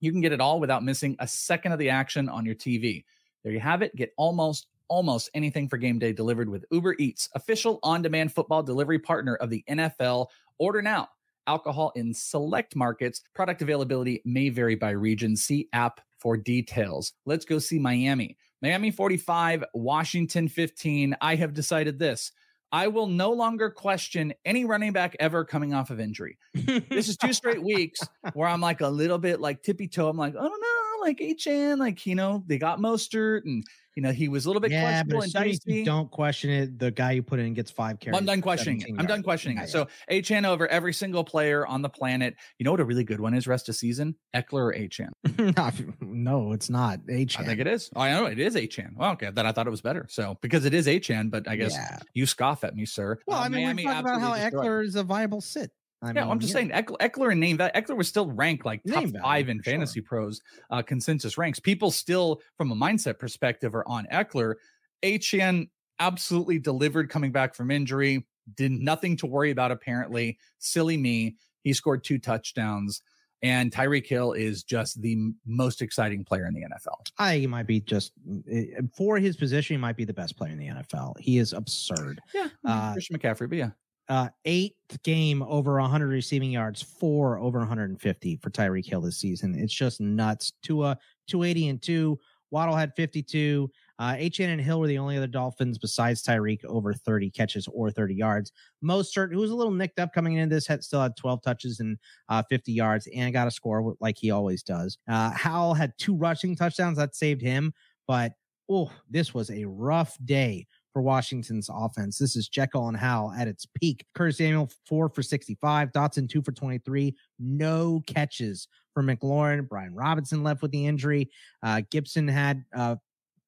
you can get it all without missing a second of the action on your TV. There you have it. Get almost almost anything for game day delivered with Uber Eats, official on demand football delivery partner of the NFL. Order now. Alcohol in select markets. Product availability may vary by region. See app for details. Let's go see Miami. Miami 45, Washington 15. I have decided this. I will no longer question any running back ever coming off of injury. this is two straight weeks [laughs] where I'm like a little bit like tippy toe. I'm like, oh, I don't know, like Achane, like, you know, they got Mostert and you know, he was a little bit yeah, questionable but as you don't question it. The guy you put in gets five carries. I'm done questioning it. I'm done questioning it. So Achane over every single player on the planet. You know what a really good one is rest of season? Ekeler or Achane? [laughs] no, it's not Achane. I think it is. Oh, I know it is Achane. Well, okay. Then I thought it was better. So because it is Achane, but I guess yeah. you scoff at me, sir. Well, uh, I mean, Miami we talked about how Ekeler is a viable sit. I yeah, mean, I'm just yeah. saying Ekeler, and name that Ekeler was still ranked like top name five in Fantasy sure. Pros uh, consensus ranks. People still, from a mindset perspective, are on Ekeler. Achane absolutely delivered coming back from injury. Did nothing to worry about apparently. Silly me. He scored two touchdowns. And Tyreek Hill is just the most exciting player in the NFL. I he might be just eh, for his position, he might be the best player in the NFL. He is absurd. Yeah, uh, Christian McCaffrey, but yeah, uh, eighth game over 100 receiving yards, four over 150 for Tyreek Hill this season. It's just nuts. Tua 280 and two. Waddle had 52. Uh, Achane and Hill were the only other Dolphins besides Tyreek over 30 catches or 30 yards. Mostert, who was a little nicked up coming into this, had still had 12 touches and uh, 50 yards and got a score like he always does. Uh, Howell had two rushing touchdowns that saved him, but oh, this was a rough day for Washington's offense. This is Jekyll and Howell at its peak. Curtis Samuel, four for 65. Dotson, two for 23. No catches for McLaurin. Brian Robinson left with the injury. Uh, Gibson had uh,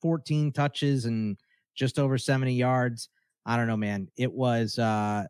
14 touches and just over 70 yards. I don't know, man. It was uh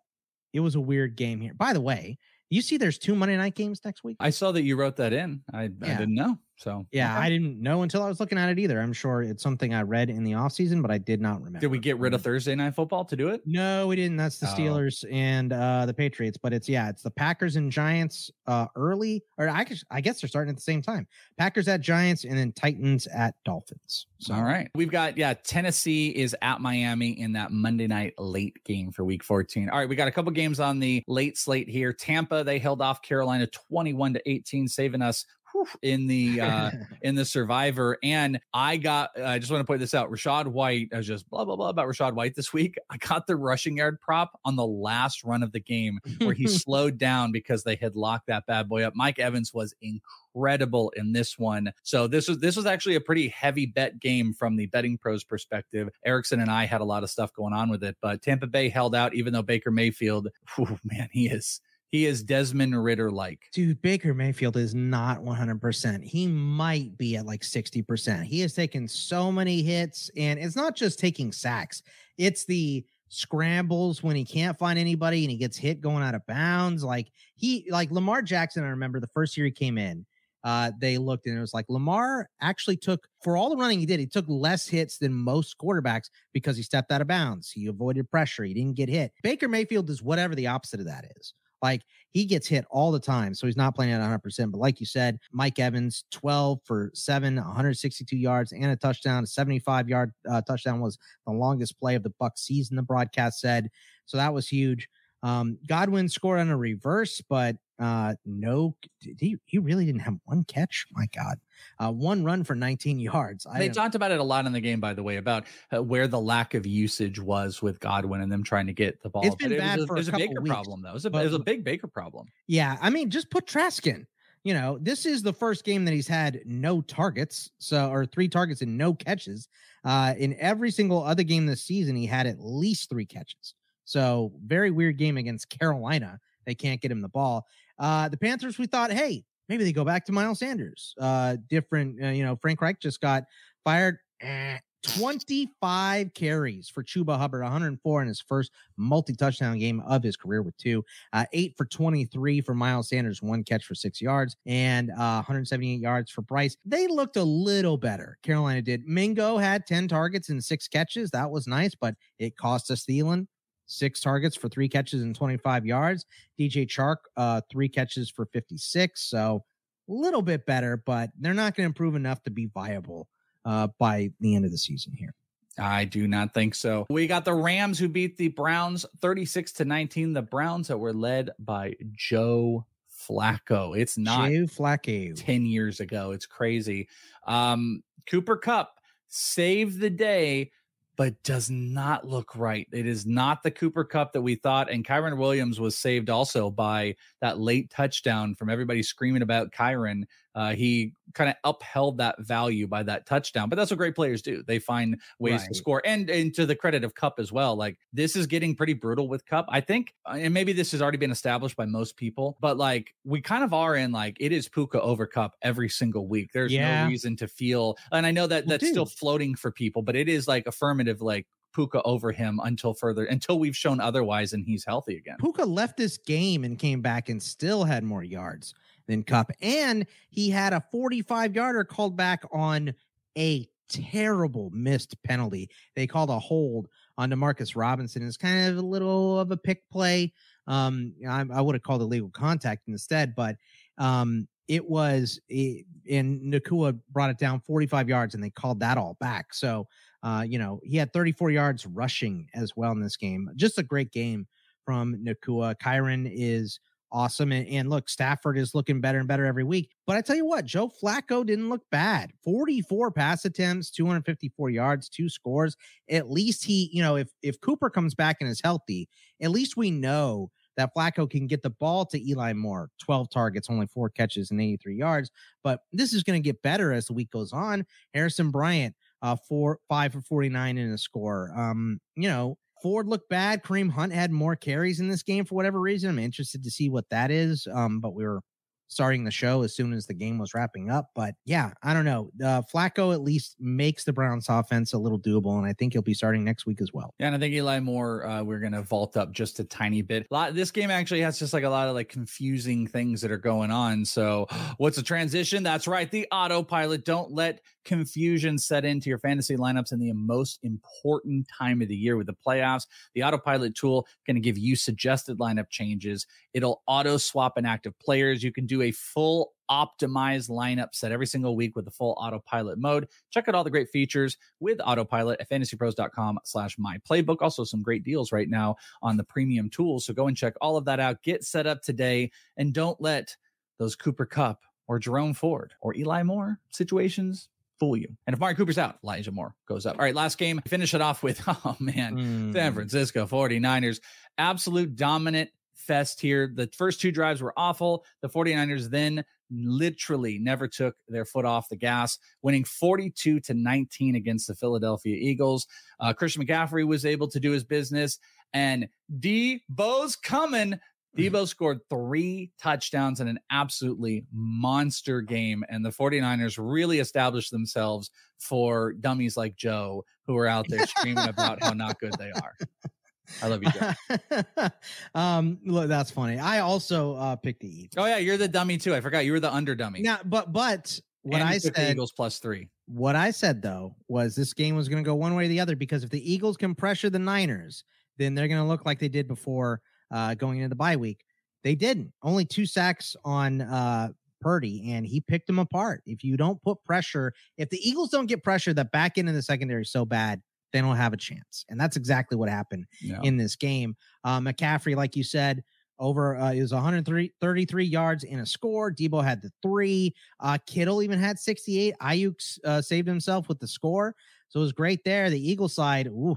it was a weird game here. By the way, you see there's two Monday night games next week? I saw that you wrote that in. I, yeah. I didn't know. So yeah, okay. I didn't know until I was looking at it either. I'm sure it's something I read in the off season, but I did not remember. Did we get rid of Thursday night football to do it? No, we didn't. That's the oh. Steelers and uh the Patriots. But it's yeah, it's the Packers and Giants uh early, or I guess I guess they're starting at the same time. Packers at Giants and then Titans at Dolphins. So all right, we've got yeah, Tennessee is at Miami in that Monday night late game for Week 14. All right, we got a couple games on the late slate here. Tampa they held off Carolina 21 to 18, saving us whew, in the [laughs] uh in the survivor. And I got I just want to point this out. Rachaad White, I was just blah blah blah about Rachaad White this week. [laughs] I got the rushing yard prop on the last run of the game where he [laughs] slowed down because they had locked that bad boy up. Mike Evans was incredible in this one. So this was this was actually a pretty heavy bet game from the betting pros perspective. Erickson and I had a lot of stuff going on with it, but Tampa Bay held out even though Baker Mayfield, whew, man, he is he is Desmond Ridder like. Dude, Baker Mayfield is not 100%. He might be at like 60%. He has taken so many hits, and it's not just taking sacks, it's the scrambles when he can't find anybody and he gets hit going out of bounds. Like he, like Lamar Jackson, I remember the first year he came in. Uh, they looked and it was like Lamar actually took for all the running he did, he took less hits than most quarterbacks because he stepped out of bounds. He avoided pressure. He didn't get hit. Baker Mayfield is whatever the opposite of that is. Like he gets hit all the time. So he's not playing at 100%. But like you said, Mike Evans, 12 for seven, 162 yards and a touchdown. A 75 yard uh, touchdown was the longest play of the Buck season, the broadcast said. So that was huge. Um, Godwin scored on a reverse, but uh, no, he, he really didn't have one catch. My God, uh, one run for 19 yards. I they talked about it a lot in the game, by the way, about uh, where the lack of usage was with Godwin and them trying to get the ball. It's been but bad it for a, it was a, Baker weeks, problem, though. It was, a, it was a big Baker problem. Yeah, I mean, just put Trask in. You know, this is the first game that he's had no targets, so or three targets and no catches. Uh, in every single other game this season, he had at least three catches. So very weird game against Carolina. They can't get him the ball. Uh, the Panthers, we thought, hey, maybe they go back to Miles Sanders. Uh, different, uh, you know, Frank Reich just got fired. Eh, 25 carries for Chuba Hubbard, 104 in his first multi touchdown game of his career with two, uh, eight for 23 for Miles Sanders, one catch for six yards, and uh, 178 yards for Bryce. They looked a little better. Carolina did. Mingo had 10 targets and six catches. That was nice, but it cost us Thielen six targets for three catches and 25 yards. DJ Chark, uh, three catches for 56. So a little bit better, but they're not going to improve enough to be viable uh, by the end of the season here. I do not think so. We got the Rams who beat the Browns 36 to 19. The Browns that were led by Joe Flacco. It's not Joe Flacco 10 years ago. It's crazy. Um, Cooper Kupp saved the day but does not look right. It is not the Cooper Kupp that we thought. And Kyren Williams was saved also by that late touchdown from everybody screaming about Kyren uh, he kind of upheld that value by that touchdown. But that's what great players do. They find ways right. to score. And, and to the credit of Kupp as well, like this is getting pretty brutal with Kupp. I think, uh, and maybe this has already been established by most people, but like we kind of are in like it is Puka over Kupp every single week. There's yeah. no reason to feel, and I know that that's still floating for people, but it is like affirmative, like Puka over him until further until we've shown otherwise and he's healthy again. Puka left this game and came back and still had more yards than Kupp. And he had a 45 yarder called back on a terrible missed penalty. They called a hold on Demarcus Robinson. It's kind of a little of a pick play. Um, I, I would have called it legal contact instead, but um, it was, it, and Nacua brought it down 45 yards and they called that all back. So, uh, you know, he had 34 yards rushing as well in this game. Just a great game from Nacua. Kyren is awesome. And, and, look, Stafford is looking better and better every week. But I tell you what, Joe Flacco didn't look bad. 44 pass attempts, 254 yards, two scores. At least he, you know, if if Cooper comes back and is healthy, at least we know that Flacco can get the ball to Eli Moore. 12 targets, only four catches and 83 yards. But this is going to get better as the week goes on. Harrison Bryant, uh, four, five for 49 in a score. Um, you know, Ford looked bad. Kareem Hunt had more carries in this game for whatever reason. I'm interested to see what that is. Um, but we were starting the show as soon as the game was wrapping up. But yeah, I don't know. Uh, Flacco at least makes the Browns offense a little doable, and I think he'll be starting next week as well. Yeah, and I think Eli Moore, uh, we're going to vault up just a tiny bit. A lot, this game actually has just like a lot of like confusing things that are going on. So, [gasps] what's a transition? That's right, the autopilot. Don't let confusion set into your fantasy lineups in the most important time of the year with the playoffs. The autopilot tool going to give you suggested lineup changes. It'll auto swap inactive players. You can do a full optimized lineup set every single week with the full autopilot mode. Check out all the great features with autopilot at fantasypros.com slash my playbook. Also some great deals right now on the premium tools. So go and check all of that out. Get set up today and don't let those Cooper Kupp or Jerome Ford or Eli Moore, situations fool you. And if Amari Cooper's out, Elijah Moore goes up. All right, last game, finish it off with, [laughs] oh man, mm. San Francisco 49ers, absolute dominant fest here. The first two drives were awful. The 49ers then literally never took their foot off the gas, winning 42 to 19 against the Philadelphia Eagles. Uh, Christian McCaffrey was able to do his business, and Deebo's coming. Deebo [laughs] scored three touchdowns in an absolutely monster game, and the 49ers really established themselves for dummies like Joe who are out there screaming about how not good they are. [laughs] I love you, Joe. [laughs] um, look, that's funny. I also uh, picked the Eagles. Oh yeah, you're the dummy too. I forgot you were the under dummy. Yeah, but but what I said, Eagles plus three. What I said though was this game was going to go one way or the other because if the Eagles can pressure the Niners, then they're going to look like they did before uh, going into the bye week. They didn't. Only two sacks on uh, Purdy, and he picked them apart. If you don't put pressure, if the Eagles don't get pressure, the back end in the secondary is so bad, they don't have a chance. And that's exactly what happened in this game. Uh, McCaffrey, like you said, over uh, is 133 yards in a score. Deebo had the three. Uh, Kittle even had 68. Aiyuk uh, saved himself with the score. So it was great there. The Eagle side, ooh,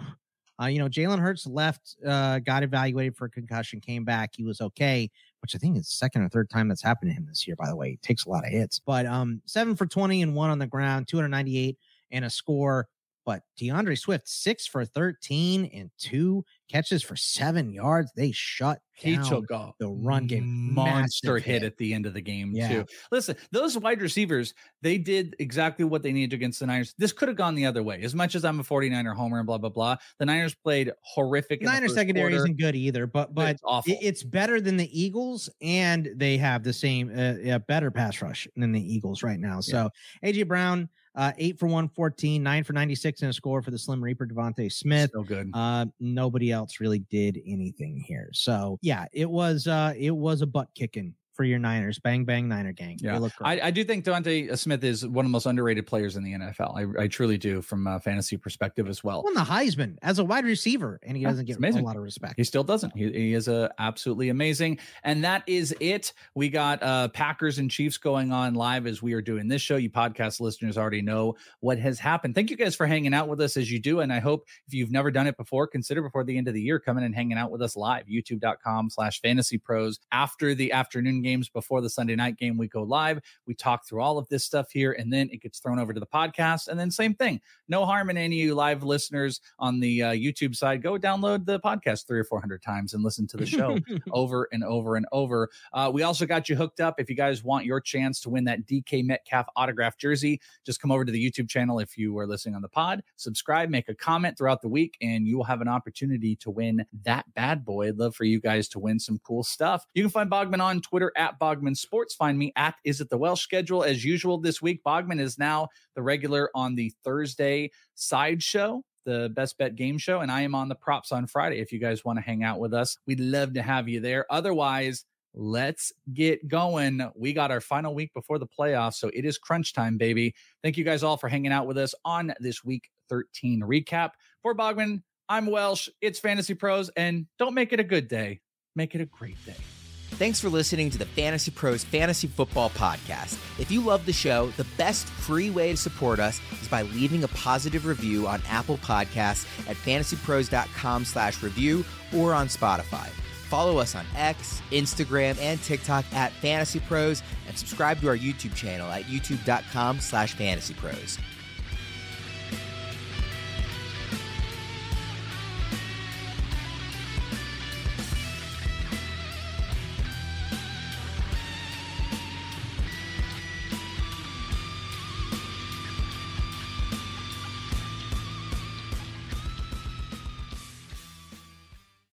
uh, you know, Jalen Hurts left, uh, got evaluated for a concussion, came back. He was okay, which I think is second or third time that's happened to him this year, by the way. He takes a lot of hits. But um, seven for 20 and one on the ground, 298 and a score. But D'Andre Swift, six for 13 and two catches for seven yards. They shut he took off the run game. Monster hit, hit, at the end of the game, yeah. too. Listen, those wide receivers, they did exactly what they needed against the Niners. This could have gone the other way. As much as I'm a 49er homer and blah, blah, blah, the Niners played horrific. Niners secondary quarter. isn't good either, but but it's, awful. it's better than the Eagles, and they have the same, uh, better pass rush than the Eagles right now. So yeah. AJ Brown, uh, eight for 114, nine for 96 and a score for the Slim Reaper, DeVonta Smith. So good. Uh, nobody else really did anything here. So yeah, it was uh it was a butt kicking for your Niners. Bang bang Niner gang. Yeah, I, I, do think DeVonta Smith is one of the most underrated players in the NFL. I, I truly do from a fantasy perspective as well. Won the Heisman as a wide receiver, and he doesn't get amazing. a lot of respect. He still doesn't. He, he is a absolutely amazing. And that is it. We got uh Packers and Chiefs going on live as we are doing this show. You podcast listeners already know what has happened. Thank you guys for hanging out with us as you do. And I hope if you've never done it before, consider before the end of the year coming and hanging out with us live. YouTube.com slash fantasy pros after the afternoon game games before the Sunday night game. We go live, we talk through all of this stuff here, and then it gets thrown over to the podcast. And then same thing. No harm in any of you live listeners on the uh, YouTube side. Go download the podcast three or four hundred times and listen to the show [laughs] over and over and over. Uh, we also got you hooked up. If you guys want your chance to win that DK Metcalf autograph jersey, just come over to the YouTube channel if you are listening on the pod. Subscribe, make a comment throughout the week, and you will have an opportunity to win that bad boy. I'd love for you guys to win some cool stuff. You can find Bogman on Twitter at Bogman Sports. Find me at Is It the Welsh schedule. As usual this week. Bogman is now the regular on the Thursday side show the best bet game show and i am on the props on friday. If you guys want to hang out with us we'd love to have you there. Otherwise let's get going. We got our final week before the playoffs so it is crunch time baby. Thank you guys all for hanging out with us on this week 13 recap. For bogman i'm welsh it's fantasy pros and don't make it a good day make it a great day Thanks for listening to the Fantasy Pros Fantasy Football Podcast. If you love the show, the best free way to support us is by leaving a positive review on Apple Podcasts at fantasypros.com slash review or on Spotify. Follow us on X, Instagram, and TikTok at Fantasy Pros and subscribe to our YouTube channel at youtube.com slash fantasypros.